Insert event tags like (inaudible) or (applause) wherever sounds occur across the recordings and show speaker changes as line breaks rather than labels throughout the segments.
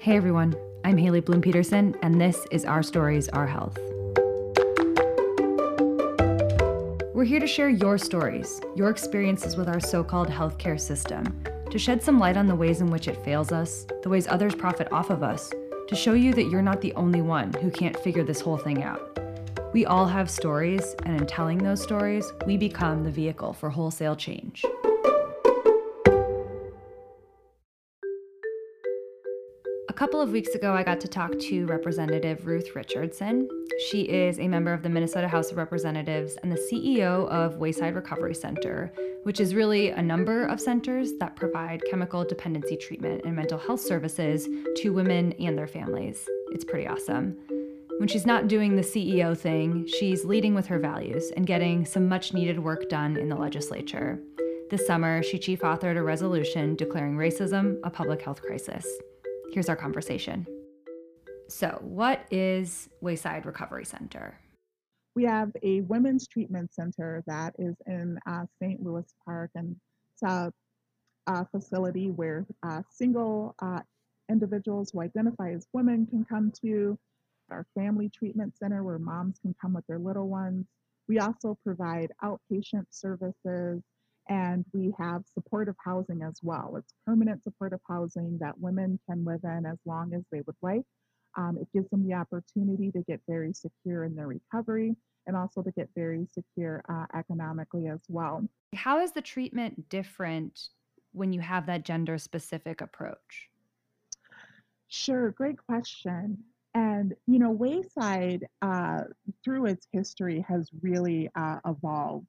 Hey everyone, I'm Haley Bloom Peterson, and this is Our Stories, Our Health. We're here to share your stories, your experiences with our so called healthcare system, to shed some light on the ways in which it fails us, the ways others profit off of us, to show you that you're not the only one who can't figure this whole thing out. We all have stories, and in telling those stories, we become the vehicle for wholesale change. Couple of weeks ago, I got to talk to Representative Ruth Richardson. She is a member of the Minnesota House of Representatives and the CEO of Wayside Recovery Center, which is really a number of centers that provide chemical dependency treatment and mental health services to women and their families. It's pretty awesome. When she's not doing the CEO thing, she's leading with her values and getting some much needed work done in the legislature. This summer, she chief authored a resolution declaring racism a public health crisis. Here's our conversation. So, what is Wayside Recovery Center?
We have a women's treatment center that is in uh, St. Louis Park, and it's a, a facility where uh, single uh, individuals who identify as women can come to. Our family treatment center where moms can come with their little ones. We also provide outpatient services and we have supportive housing as well. It's permanent supportive housing that women can live in as long as they would like. Um, it gives them the opportunity to get very secure in their recovery and also to get very secure uh, economically as well.
How is the treatment different when you have that gender specific approach?
Sure, great question. And, you know, Wayside, uh, through its history, has really uh, evolved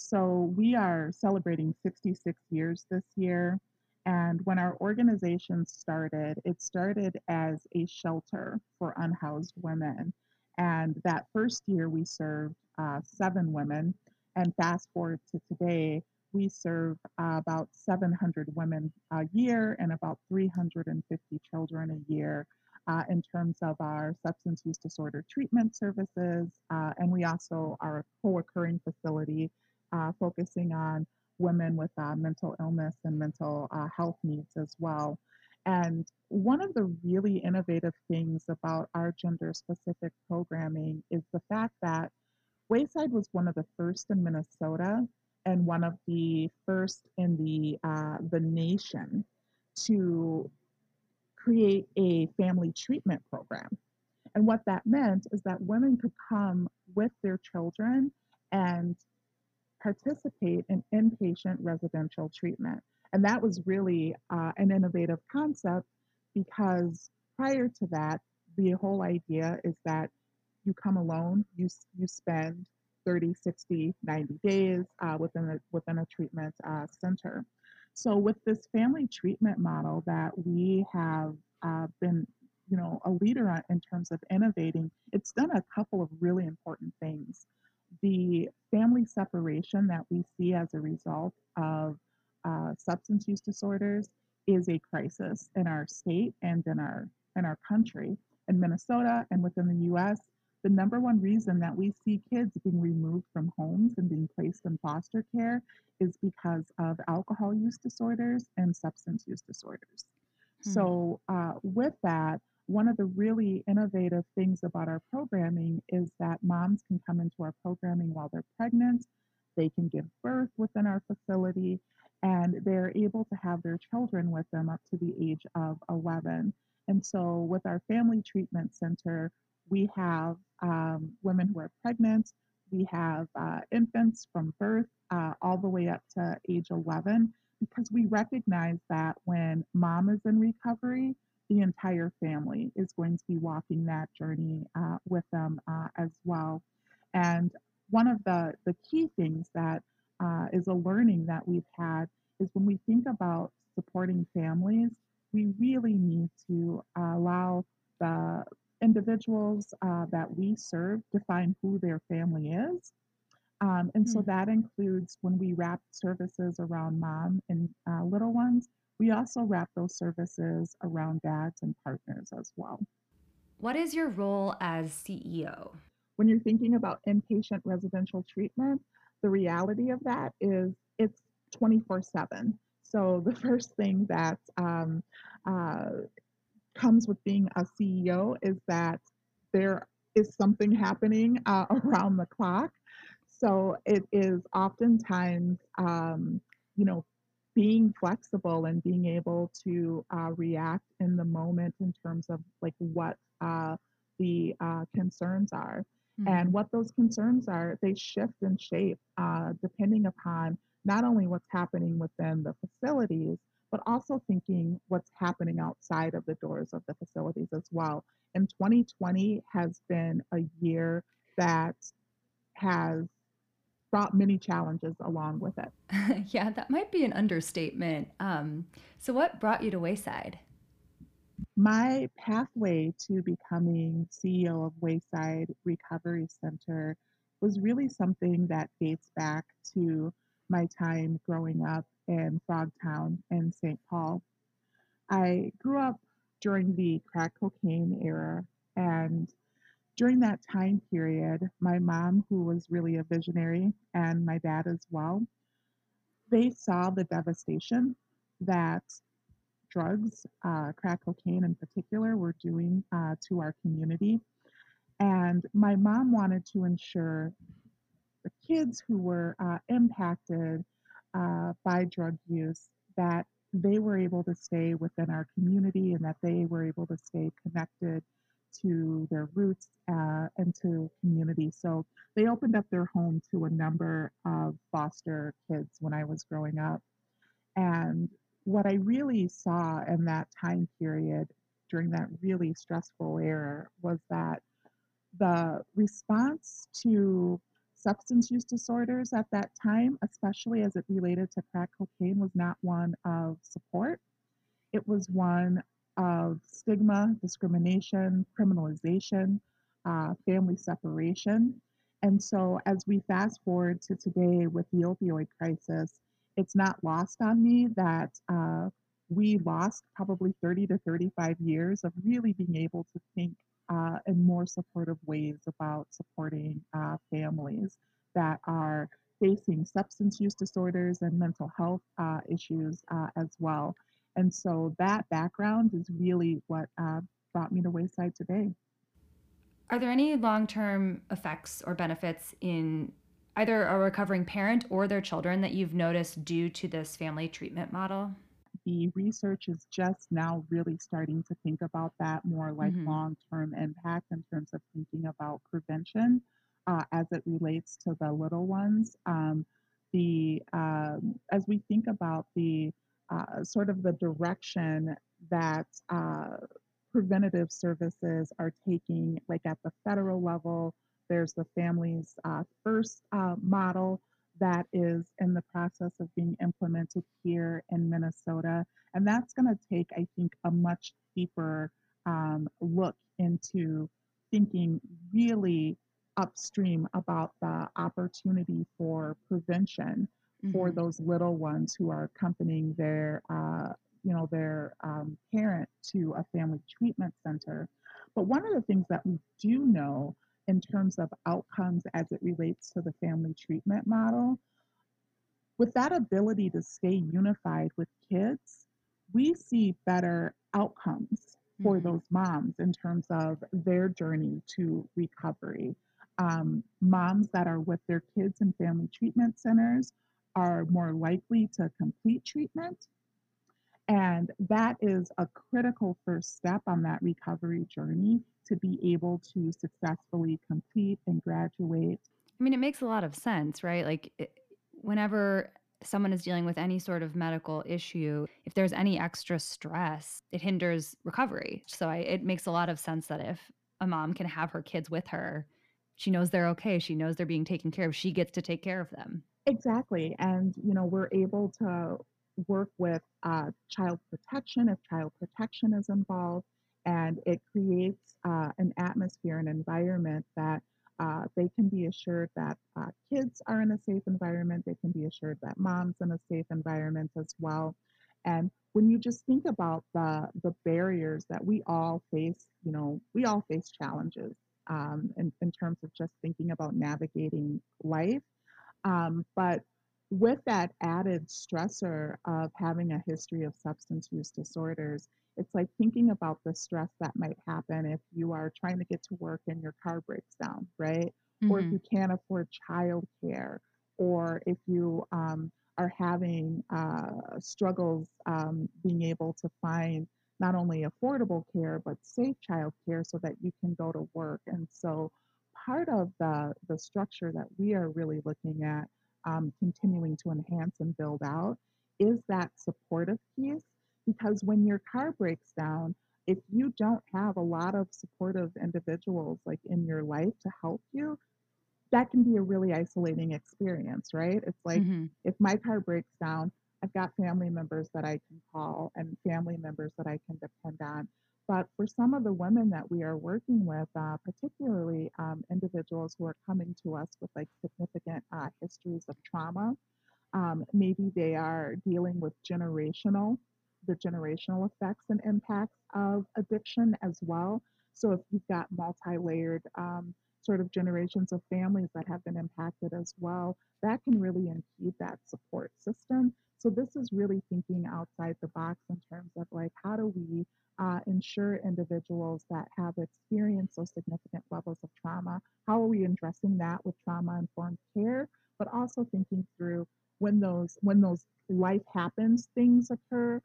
so we are celebrating 66 years this year. And when our organization started, it started as a shelter for unhoused women. And that first year, we served uh, seven women. And fast forward to today, we serve uh, about 700 women a year and about 350 children a year uh, in terms of our substance use disorder treatment services. Uh, and we also are a co occurring facility uh, focusing on women with uh, mental illness and mental uh, health needs as well. And one of the really innovative things about our gender specific programming is the fact that Wayside was one of the first in Minnesota and one of the first in the uh, the nation to create a family treatment program. And what that meant is that women could come with their children and participate in inpatient residential treatment. And that was really uh, an innovative concept because prior to that, the whole idea is that you come alone, you, you spend 30, 60, 90 days uh, within, a, within a treatment uh, center. So with this family treatment model that we have uh, been you know, a leader in terms of innovating, it's done a couple of really important things the family separation that we see as a result of uh, substance use disorders is a crisis in our state and in our in our country in minnesota and within the us the number one reason that we see kids being removed from homes and being placed in foster care is because of alcohol use disorders and substance use disorders hmm. so uh, with that one of the really innovative things about our programming is that moms can come into our programming while they're pregnant, they can give birth within our facility, and they're able to have their children with them up to the age of 11. And so, with our family treatment center, we have um, women who are pregnant, we have uh, infants from birth uh, all the way up to age 11, because we recognize that when mom is in recovery, the entire family is going to be walking that journey uh, with them uh, as well. And one of the, the key things that uh, is a learning that we've had is when we think about supporting families, we really need to allow the individuals uh, that we serve define who their family is. Um, and mm-hmm. so hmm. that includes when we wrap services around mom and uh, little ones, we also wrap those services around dads and partners as well.
What is your role as CEO?
When you're thinking about inpatient residential treatment, the reality of that is it's 24 7. So (laughs) the first thing that um, uh, comes with being a CEO is that there is something happening uh, (laughs) around the clock. So it is oftentimes, um, you know, being flexible and being able to uh, react in the moment in terms of like what uh, the uh, concerns are. And
hmm
what those concerns are, they shift and shape uh, depending upon not only what's happening within the facilities, but also thinking what's happening outside of the doors of the facilities as well. And 2020 has been a year that has brought many challenges along with it. (laughs)
yeah, that might be an understatement. Um, so, what brought you to Wayside?
My pathway to becoming CEO of Wayside Recovery Center was really something that dates back to my time growing up in Frogtown in St. Paul. I grew up during the crack cocaine era, and during that time period, my mom, who was really a visionary, and my dad as well, they saw the devastation that drugs, uh, crack cocaine in particular, were doing uh, to our community. And my mom wanted to ensure the kids who were uh, impacted uh, by drug use that they were able to stay within our community and that they were able to stay connected to their roots uh, and to community. So they opened up their home to a number of foster kids when I was growing up. And what I really saw in that time period during that really stressful era was that the response to substance use disorders at that time, especially as it related to crack cocaine, was not one of support. It was one of stigma, discrimination, criminalization, uh, family separation. And so, as we fast forward to today with the opioid crisis, it's not lost on me that uh, we lost probably 30 to 35 years of really being able to think uh, in more supportive ways about supporting uh, families that are facing substance use disorders and mental health uh, issues uh, as well. And so that background is really what uh, brought me to Wayside today.
Are there any long term effects or benefits in either a recovering parent or their children that you've noticed due to this family treatment model?
The research is just now really starting to think about that more like
hmm
long term impact in terms of thinking about prevention uh, as it relates to the little ones. Um, the um, as we think about the uh, sort of the direction that uh, preventative services are taking, like at the federal level. There's the Families uh, First uh, model that is in the process of being implemented here in Minnesota. And that's going to take, I think, a much deeper um, look into thinking really upstream about the opportunity for prevention for
hmm
those little ones who are accompanying their uh, you know their um, parent to a family treatment center. But one of the things that we do know in terms of outcomes as it relates to the family treatment model with that ability to stay unified with kids we see better outcomes for
hmm
those moms in terms of their journey to recovery. Um, moms that are with their kids in family treatment centers are more likely to complete treatment and that is a critical first step on that recovery journey to be able to successfully complete and graduate.
I mean, it makes a lot of sense, right? Like, whenever someone is dealing with any sort of medical issue, if there's any extra stress, it hinders recovery. So I, it makes a lot of sense that if a mom can have her kids with her, she knows they're okay. She knows they're being taken care of. She gets to take care of them.
Exactly. And, you know, we're able to work with uh, child protection if child protection is involved. And it creates uh, an atmosphere, an environment that uh, they can be assured that uh, kids are in a safe environment. They can be assured that mom's in a safe environment as well. And when you just think about the the barriers that we all face, you know, we all face challenges um, in, in terms of just thinking about navigating life. Um, but with that added stressor of having a history of substance use disorders, it's like thinking about the stress that might happen if you are trying to get to work and your car breaks down, right? Or if
hmm
you can't afford childcare, or if you um, are having uh, struggles um, being able to find not only affordable care but safe childcare so that you can go to work. And so, part of the the structure that we are really looking at um, continuing to enhance and build out is that supportive piece because when your car breaks down if you don't have a lot of supportive individuals like in your life to help you that can be a really isolating experience, right? It's like
hmm
if my car breaks down, I've got family members that I can call and family members that I can depend on. But for some of the women that we are working with, uh, particularly um, individuals who are coming to us with like significant uh, histories of trauma, um, maybe they are dealing with generational, the generational effects and impacts of addiction as well. So if you've got multi-layered um, sort of generations of families that have been impacted as well, that can really impede that support system. So this is really thinking outside the box in terms of like how do we uh, ensure individuals that have experienced those significant levels of trauma, how are we addressing that with trauma informed care, but also thinking through when those when those life happens things occur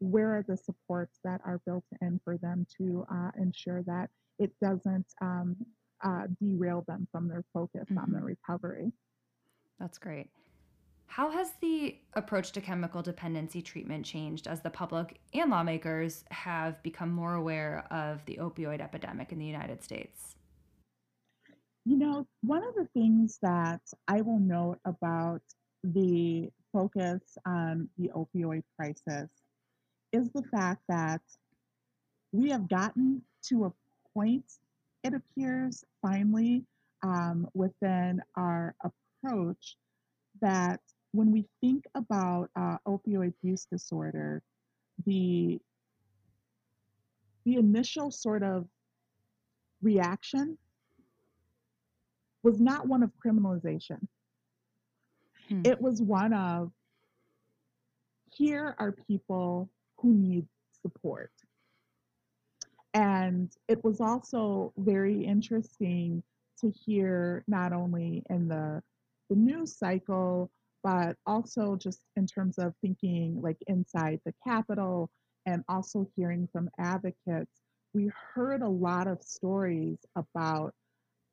where are the supports that are built in for them to uh, ensure that it doesn't um, uh, derail them from their focus on their
hmm
recovery?
That's great. How has the approach to chemical dependency treatment changed as the public and lawmakers have become more aware of the opioid epidemic in the United States?
you know one of the things that i will note about the focus on the opioid crisis is the fact that we have gotten to a point, it appears finally, um, within our approach that when we think about uh, opioid use disorder, the the initial sort of reaction was not one of criminalization.
Hmm.
It was one of here are people who need support. And it was also very interesting to hear not only in the the news cycle, but also just in terms of thinking like inside the Capitol and also hearing from advocates. We heard a lot of stories about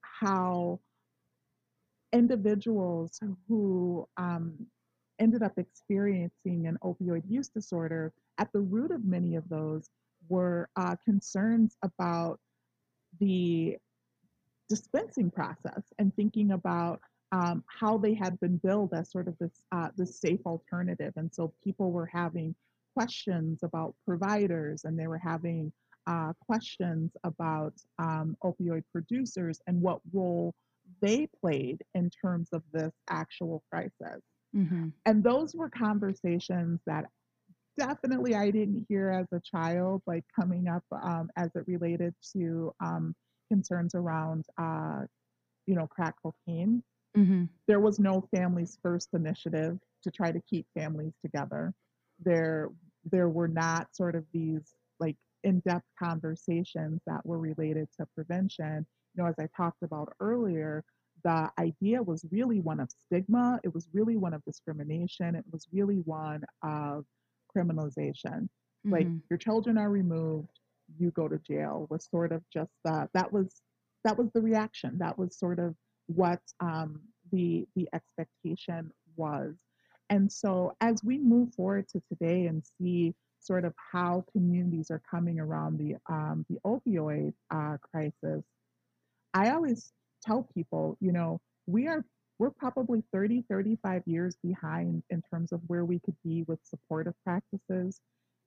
how individuals who um, ended up experiencing an opioid use disorder, at the root of many of those were uh, concerns about the dispensing process and thinking about um, how they had been billed as sort of this uh, this safe alternative, and so people were having questions about providers, and they were having uh, questions about um, opioid producers and what role they played in terms of this actual crisis.
hmm
And those were conversations that definitely I didn't hear as a child, like coming up um, as it related to um, concerns around, uh, you know, crack cocaine.
Hmm
There was no families first initiative to try to keep families together. There, there were not sort of these like in-depth conversations that were related to prevention. You know, as I talked about earlier, the idea was really one of stigma. It was really one of discrimination. It was really one of criminalization. Like
hmm
your children are removed, you go to jail was sort of just uh, that was that was the reaction. That was sort of what um, the the expectation was. And so as we move forward to today and see sort of how communities are coming around the um, the opioid uh, crisis, I always tell people, you know, we are we're probably 30, 35 years behind in terms of where we could be with supportive practices,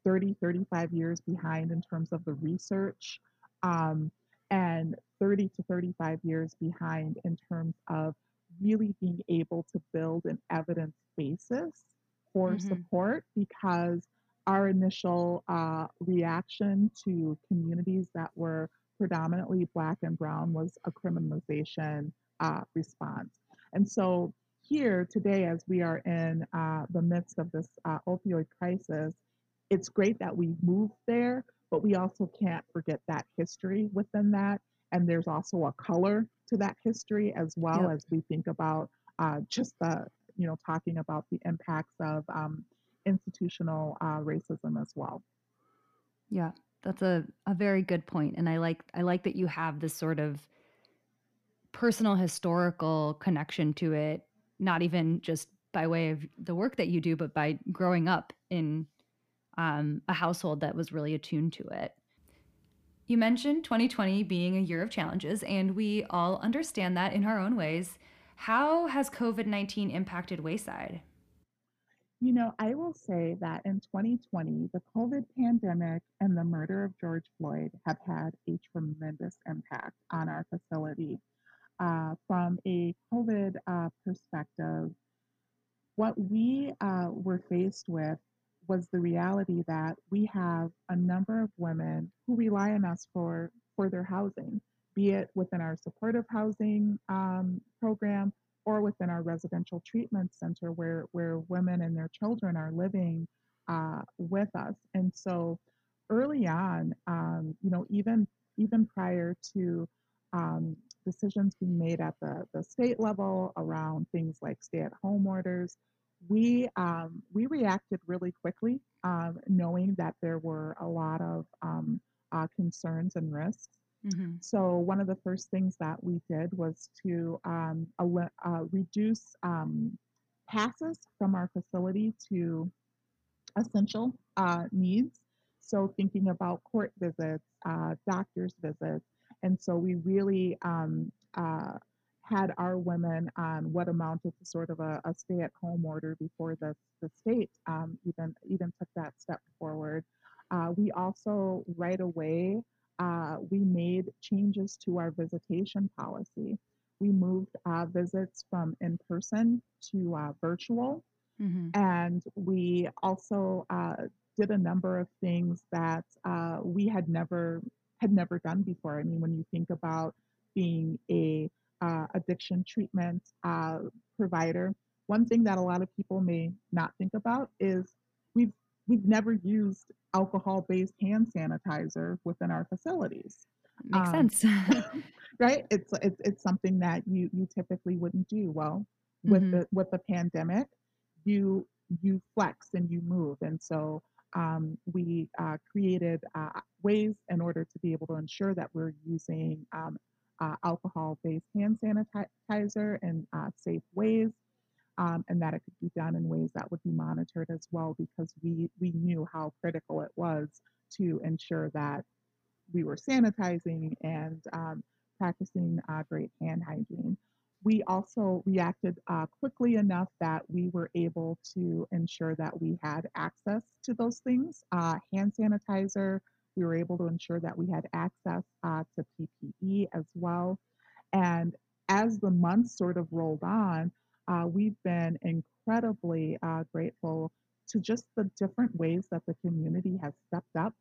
30, 35 years behind in terms of the research, um, and 30 to 35 years behind in terms of really being able to build an evidence basis for
hmm
support because our initial uh, reaction to communities that were predominantly black and brown was a criminalization uh, response. And so here today, as we are in uh, the midst of this uh, opioid crisis, it's great that we moved there, but we also can't forget that history within that. And there's also a color to that history as well
Yep.
as we think about uh, just the, you know, talking about the impacts of um, institutional uh, racism as well.
Yeah, that's a, a very good point. And I like I like that you have this sort of personal historical connection to it, not even just by way of the work that you do, but by growing up in um, a household that was really attuned to it. You mentioned 2020 being a year of challenges, and we all understand that in our own ways. How has COVID 19 impacted Wayside?
You know, I will say that in 2020, the COVID pandemic and the murder of George Floyd have had a tremendous impact on our facility. Uh, from a COVID uh, perspective, what we uh, were faced with was the reality that we have a number of women who rely on us for for their housing, be it within our supportive housing um, program or within our residential treatment center, where where women and their children are living uh, with us. And so, early on, um, you know, even even prior to um, decisions being made at the, the state level around things like stay-at-home orders we um, we reacted really quickly, um, knowing that there were a lot of um, uh, concerns and risks.
hmm
So one of the first things that we did was to um, ele- uh, reduce um, passes from our facility to essential uh, needs. So thinking about court visits, uh, doctor's visits, and so we really um, uh, had our women on what amounted to sort of a, a stay-at-home order before the the state um, even even took that step forward. Uh, we also right away uh, we made changes to our visitation policy. We moved uh, visits from in person to uh, virtual
hmm
and we also uh, did a number of things that uh, we had never had never done before. I mean, when you think about being a uh, addiction treatment uh, provider, one thing that a lot of people may not think about is we've we've never used alcohol-based hand sanitizer within our facilities.
Makes
Um,
sense. (laughs) (laughs)
right? It's it's it's something that you you typically wouldn't do. Well, with
hmm
the with the pandemic, you you flex and you move, and so um, we uh, created uh, ways in order to be able to ensure that we're using um, uh, alcohol-based hand sanitizer in uh, safe ways, um, and that it could be done in ways that would be monitored as well, because we we knew how critical it was to ensure that we were sanitizing and um, practicing uh, great hand hygiene. We also reacted uh, quickly enough that we were able to ensure that we had access to those things. Uh, hand sanitizer, we were able to ensure that we had access uh, to PPE as well. And as the months sort of rolled on, uh, we've been incredibly uh, grateful to just the different ways that the community has stepped up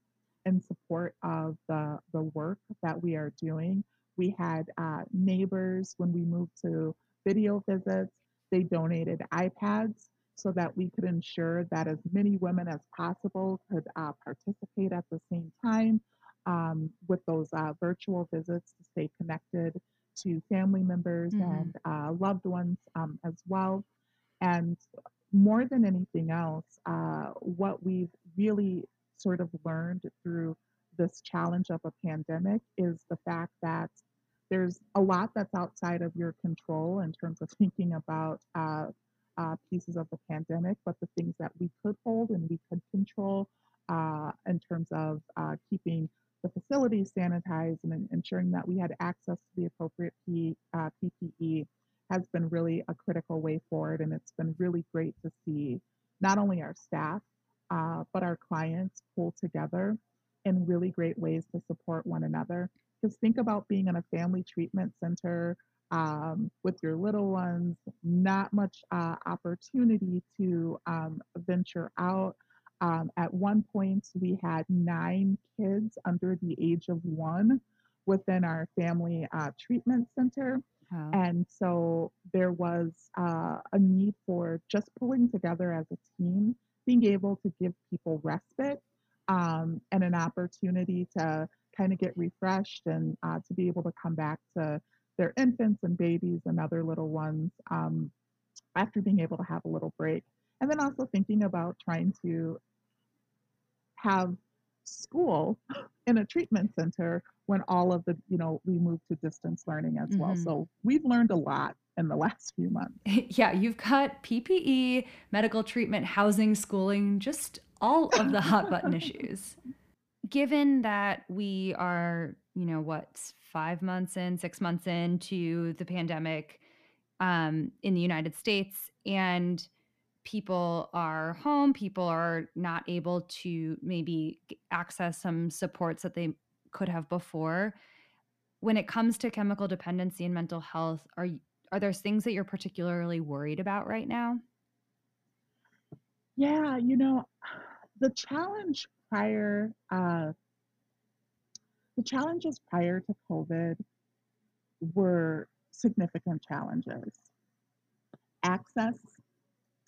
in support of the, the work that we are doing. We had uh, neighbors when we moved to video visits, they donated iPads so that we could ensure that as many women as possible could uh, participate at the same time um, with those uh, virtual visits to stay connected to family members
hmm
and uh, loved ones um, as well. And more than anything else, uh, what we've really sort of learned through this challenge of a pandemic is the fact that there's a lot that's outside of your control in terms of thinking about uh, pieces of the pandemic, but the things that we could hold and we could control uh, in terms of uh, keeping the facilities sanitized and en- ensuring that we had access to the appropriate P, uh, PPE has been really a critical way forward. And it's been really great to see not only our staff, uh, but our clients pull together in really great ways to support one another. Because think about being in a family treatment center um, with your little ones, not much uh, opportunity to um, venture out. Um, at one point, we had nine kids under the age of one within our family uh, treatment center.
Wow.
And so there was uh, a need for just pulling together as a team, being able to give people respite um, and an opportunity to kind of get refreshed and uh, to be able to come back to their infants and babies and other little ones um, after being able to have a little break. And then also thinking about trying to have school (gasps) in a treatment center when all of the, you know, we moved to distance learning as well.
hmm
So we've learned a lot in the (laughs) last few months. (laughs)
Yeah, you've got PPE, medical treatment, housing, schooling, just all of the hot button issues. (laughs) Given that we are, you know, what, five months in, six months into the pandemic um, in the United States, and people are home, people are not able to maybe access some supports that they could have before. When it comes to chemical dependency and mental health, are are there things that you're particularly worried about right now?
Yeah, you know, the challenge prior, uh, the challenges prior to COVID were significant challenges. Access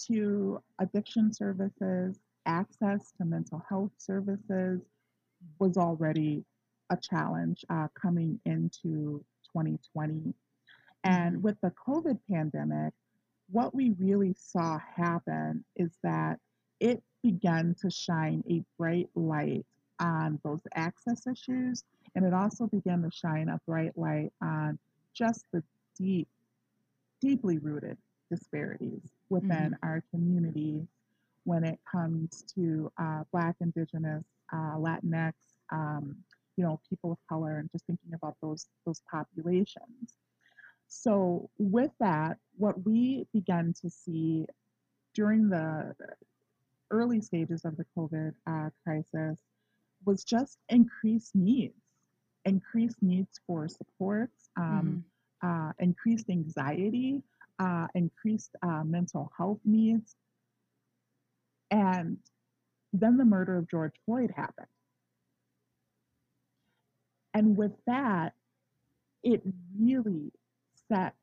to addiction services, access to mental health services was already a challenge uh, coming into 2020. And
Mhm.
with the COVID pandemic, what we really saw happen is that it began to shine a bright light on those access issues. And it also began to shine a bright light on just the deep, deeply rooted disparities within
Mhm.
our communities when it comes to uh, Black, Indigenous, uh, Latinx, um, you know, people of color, and just thinking about those those populations. So with that, what we began to see during the early stages of the COVID uh, crisis was just increased needs, increased needs for supports, um,
Mhm.
uh, increased anxiety, uh, increased uh, mental health needs, and then the murder of George Floyd happened. And with that, it really set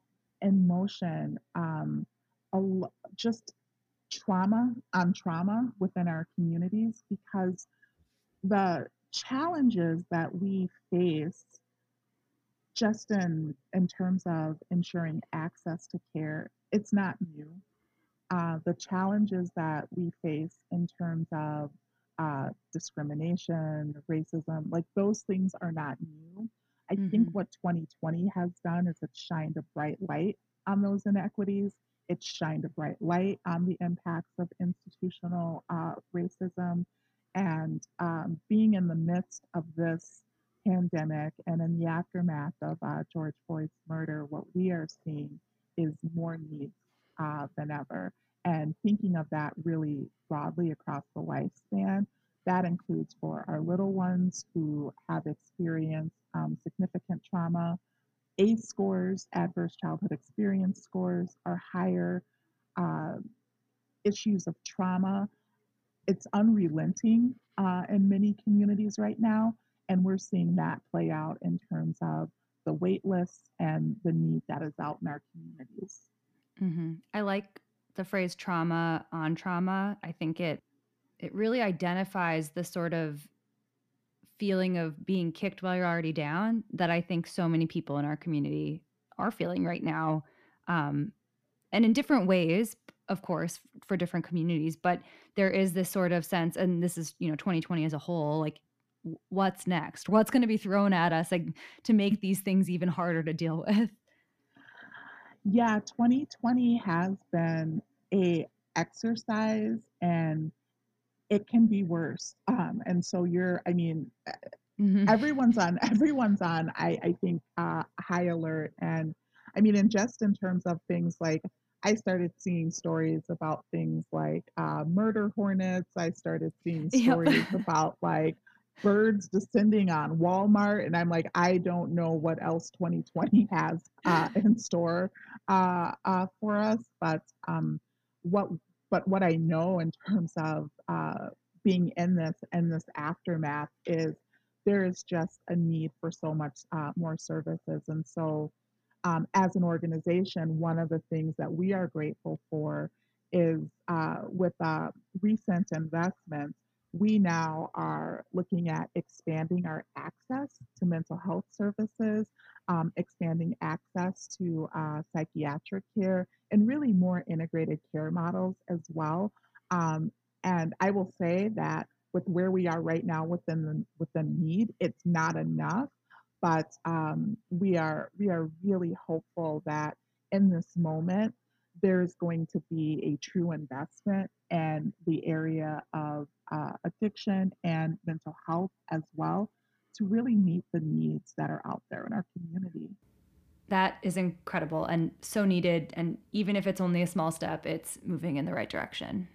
in motion um, a, just trauma on trauma within our communities because the challenges that we face just in in terms of ensuring access to care it's not new. Uh, the challenges that we face in terms of uh, discrimination racism like those things are not new. I think
Mhm.
what 2020 has done is it's shined a bright light on those inequities. It's shined a bright light on the impacts of institutional uh, racism and um, being in the midst of this pandemic and in the aftermath of uh, George Floyd's murder, what we are seeing is more needs uh, than ever. And thinking of that really broadly across the lifespan, that includes for our little ones who have experienced um, significant trauma. ACE scores, adverse childhood experience scores, are higher. Uh, issues of trauma it's unrelenting uh, in many communities right now, and we're seeing that play out in terms of the wait lists and the need that is out in our communities.
Mhm. I like the phrase trauma on trauma. I think it it really identifies the sort of feeling of being kicked while you're already down that I think so many people in our community are feeling right now. Um, and in different ways, of course, for different communities, but there is this sort of sense, and this is, you know, 2020 as a whole, like what's next? What's going to be thrown at us like to make these things even harder to deal (laughs) with?
Yeah, 2020 has been a exercise and it can be worse. Um, and so you're, I mean,
hmm
everyone's on (laughs) everyone's on i i think uh high alert and i mean and just in terms of things like i started seeing stories about things like uh murder hornets i started seeing
Yep.
stories about like birds descending on walmart and i'm like i don't know what else 2020 has uh (laughs) in store uh uh for us but um what but what i know in terms of uh being in this in this aftermath is there is just a need for so much uh, more services. And so, um, as an organization, one of the things that we are grateful for is uh, with uh, recent investments, we now are looking at expanding our access to mental health services, um, expanding access to uh, psychiatric care, and really more integrated care models as well. Um, and I will say that with where we are right now within the within need, it's not enough. But um, we are we are really hopeful that in this moment there's going to be a true investment in the area of uh, addiction and mental health as well to really meet the needs that are out there in our community.
That is incredible and so needed. And even if it's only a small step, it's moving in the right direction.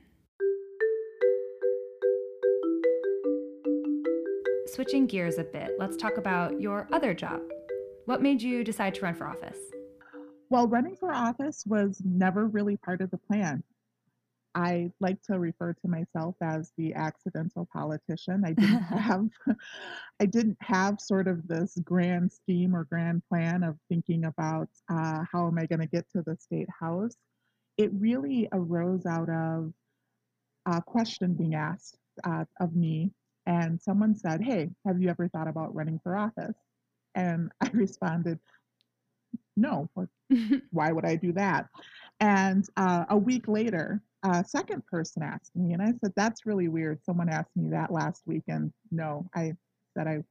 Switching gears a bit, let's talk about your other job. What made you decide to run for office?
Well, running for office was never really part of the plan. I like to refer to myself as the accidental politician. I didn't (laughs) have I didn't have sort of this grand scheme or grand plan of thinking about uh, how am I going to get to the state house. It really arose out of a question being asked uh, of me, and someone said, "Hey, have you ever thought about running for office?" And (laughs) I responded, "No. (laughs) Why would I do that?" And uh, a week later, a second person asked me, and I said, That's really weird. Someone asked me that last week, and no, I said I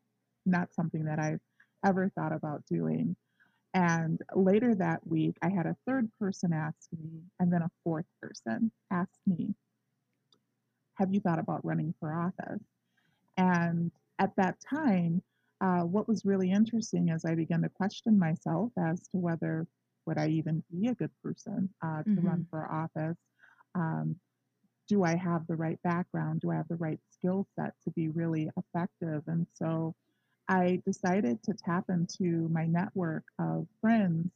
not something that I've ever thought about doing. And later that week, I had a third person ask me, and then a fourth person asked me, Have you thought about running for office? And at that time, uh, what was really interesting is I began to question myself as to whether would I even be a good person uh, to mm-hmm. run for office um, do I have the right background? Do I have the right skill set to be really effective? And so I decided to tap into my network of friends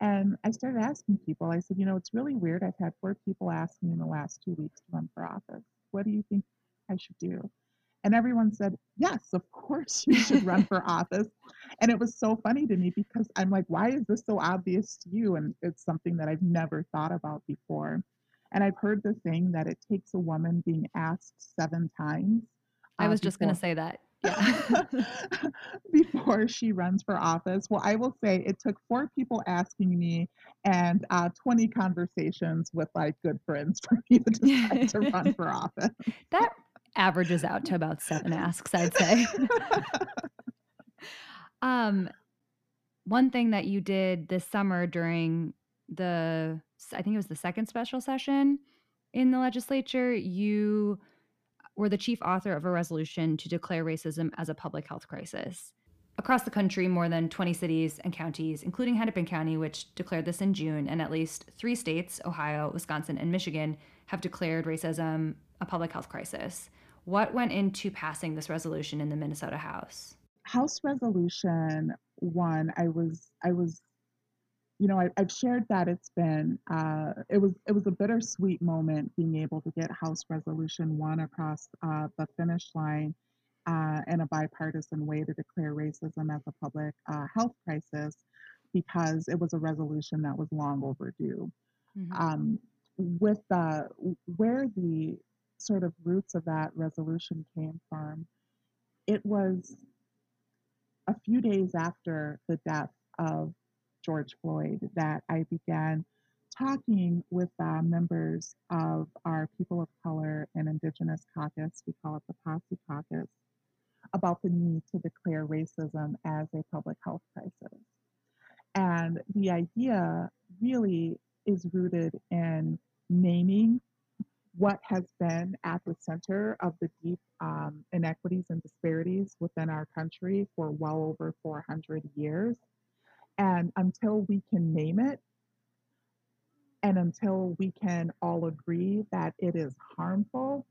and I started asking people, I said, you know, it's really weird. I've had four people ask me in the last two weeks to run for office. What do you think I should do? And everyone said, yes, of course you should run for (laughs) office. And it was so funny to me because I'm like, why is this so obvious to you? And it's something that I've never thought about before. And I've heard the saying that it takes a woman being asked seven times.
I uh, was just going to say that. (laughs) Yeah. (laughs)
before she runs for office. Well, I will say it took four people asking me and uh, 20 conversations with like good friends for me to decide to run for office.
That averages out to about seven asks, I'd (laughs) say. (laughs) um, one thing that you did this summer during the I think it was the second special session in the legislature, you were the chief author of a resolution to declare racism as a public health crisis. Across the country, more than 20 cities and counties, including Hennepin County, which declared this in June, and at least three states, Ohio, Wisconsin, and Michigan, have declared racism a public health crisis. What went into passing this resolution in the Minnesota House?
House Resolution 1, I was I was you know, I, have shared that it's been uh, it was it was a bittersweet moment being able to get House Resolution One across uh, the finish line uh, in a bipartisan way to declare racism as a public uh, health crisis, because it was a resolution that was long overdue. Mm-hmm. Um, with the where the sort of roots of that resolution came from, it was a few days after the death of George Floyd that I began talking with uh, members of our People of Color and Indigenous Caucus, we call it the POCI Caucus, about the need to declare racism as a public health crisis. And the idea really is rooted in naming what has been at the center of the deep um, inequities and disparities within our country for well over 400 years and until we can name it, and until we can all agree that it is harmful,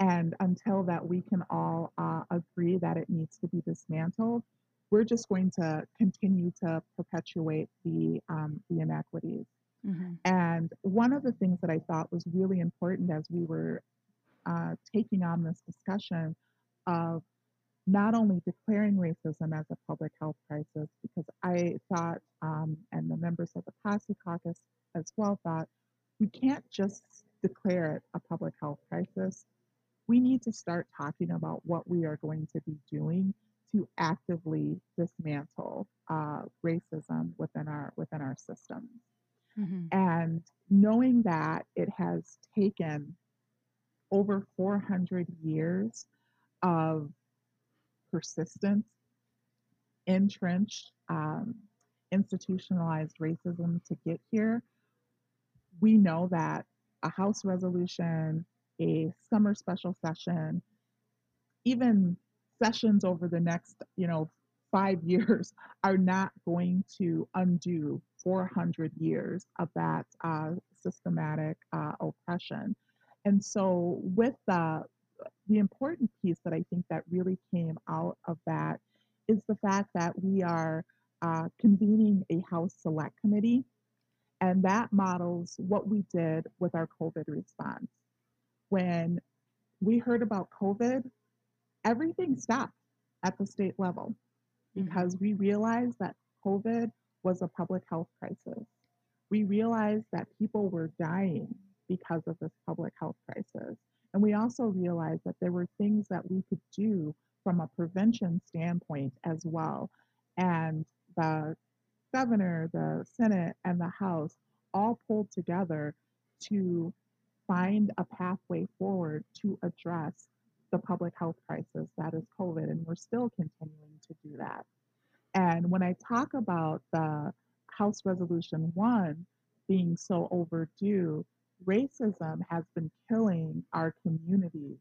and until that we can all uh, agree that it needs to be dismantled, we're just going to continue to perpetuate the um, the inequities. Mm-hmm. And one of the things that I thought was really important as we were uh, taking on this discussion of not only declaring racism as a public health crisis, because I thought, um, and the members of the POCI Caucus as well thought, we can't just declare it a public health crisis. We need to start talking about what we are going to be doing to actively dismantle uh, racism within our within our systems. Mm-hmm. And knowing that it has taken over 400 years of persistent, entrenched, um, institutionalized racism to get here, we know that a House resolution, a summer special session, even sessions over the next, you know, five (laughs) years are not going to undo 400 years of that uh, systematic uh, oppression. And so, with the the important piece that I think that really came out of that is the fact that we are uh, convening a House Select Committee, and that models what we did with our COVID response. When we heard about COVID, everything stopped at the state level mm-hmm. because we realized that COVID was a public health crisis. We realized that people were dying because of this public health crisis. And we also realized that there were things that we could do from a prevention standpoint as well. And the governor, the Senate, and the House all pulled together to find a pathway forward to address the public health crisis that is COVID. And we're still continuing to do that. And when I talk about the House Resolution 1 being so overdue, racism has been killing our communities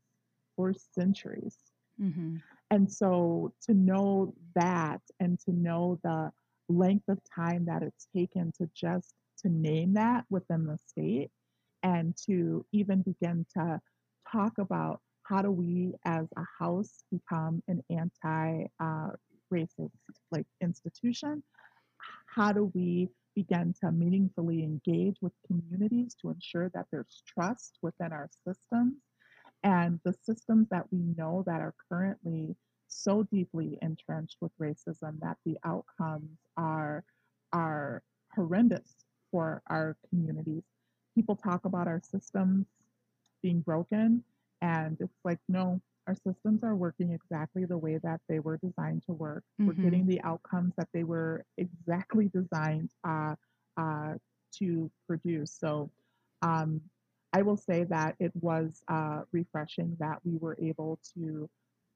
for centuries. Mm-hmm. And so to know that and to know the length of time that it's taken to just to name that within the state and to even begin to talk about how do we as a house become an anti uh, racist like institution how do we begin to meaningfully engage with communities to ensure that there's trust within our systems and the systems that we know that are currently so deeply entrenched with racism that the outcomes are are horrendous for our communities. People talk about our systems being broken and it's like no, our systems are working exactly the way that they were designed to work. Mm-hmm. We're getting the outcomes that they were exactly (laughs) designed uh, uh, to produce. So um, I will say that it was uh, refreshing that we were able to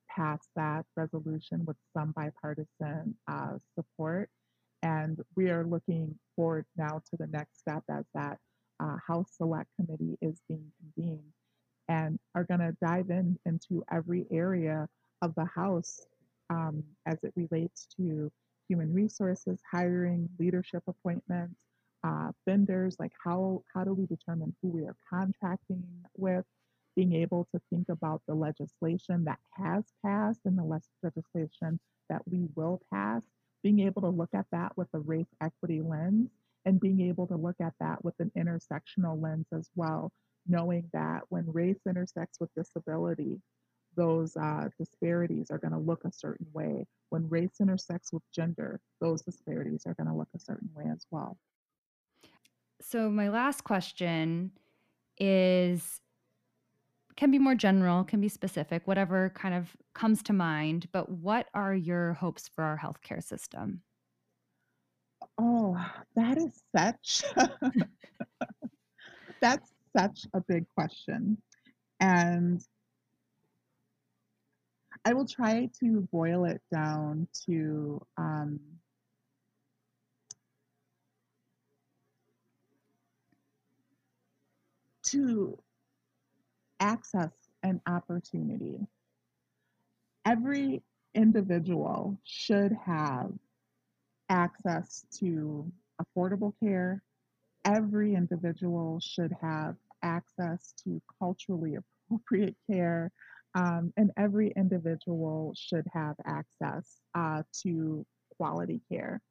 pass that resolution with some bipartisan uh, support. And we are looking forward now to the next step as that uh, House Select Committee is being convened and are going to dive in into every area of the house um, as it relates to human resources, hiring, leadership appointments, uh, vendors, like how, how do we determine who we are contracting with, being able to think about the legislation that has passed and the legislation that we will pass, being able to look at that with a race equity lens and being able to look at that with an intersectional lens as well knowing that when race intersects with disability, those uh, disparities are going to look a certain way. When race intersects with gender, those disparities are going to look a certain way as well.
So, my last question is can be more general, can be specific, whatever kind of comes to mind, but what are your hopes for our healthcare system?
Oh, that is such (laughs) (laughs) that's such a big question. And I will try to boil it down to um, to access an opportunity. Every individual should have access to affordable care, every individual should have access to culturally appropriate (laughs) care, um, and every individual should have access uh, to quality care.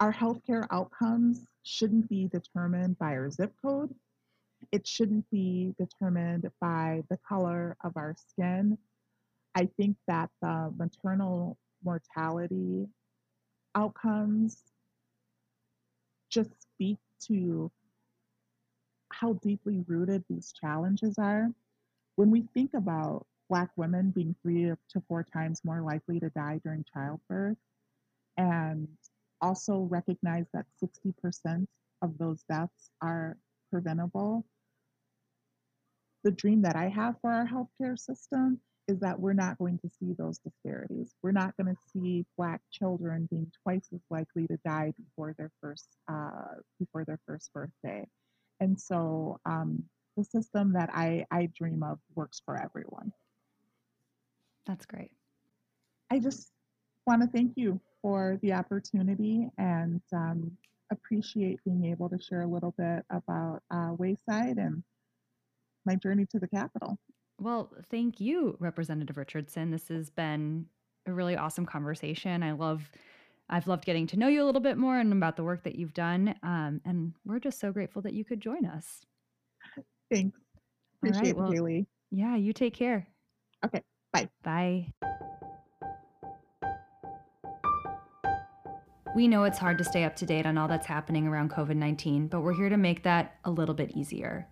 Our healthcare outcomes shouldn't be determined by our zip code. It shouldn't be determined by the color of our skin. I think that the maternal mortality outcomes just speak to how deeply rooted these challenges are. When we think about Black women being three to four times more likely to die during childbirth, and also recognize that 60% of those deaths are preventable. The dream that I have for our healthcare system is that we're not going to see those disparities. We're not going to see Black children being twice as likely to die before their first uh, before their first birthday. And so, um, the system that I I dream of works for everyone.
That's great.
I just want to thank you for the opportunity and um, appreciate being able to share a little bit about uh, Wayside and my journey to the Capitol.
Well, thank you, Representative Richardson. This has been a really awesome conversation. I love, I've loved getting to know you a little bit more and about the work that you've done. Um, and we're just so grateful that you could join us.
Thanks.
All
Appreciate
right.
it,
Well,
Haley.
yeah, you take care.
Okay. Bye.
Bye. We know it's hard to stay up to date on all that's happening around COVID 19, but we're here to make that a little bit easier.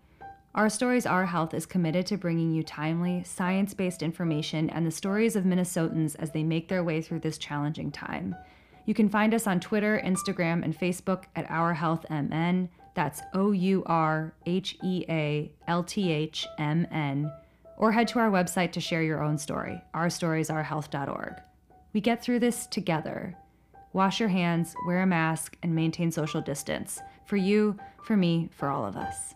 Our Stories, Our Health is committed to bringing you timely, science based information and the stories of Minnesotans as they make their way through this challenging time. You can find us on Twitter, Instagram, and Facebook at Our Health MN. That's O U R H E A L T H M N. Or head to our website to share your own story, ourstoriesourhealth.org. We get through this together. Wash your hands, wear a mask, and maintain social distance. For you, for me, for all of us.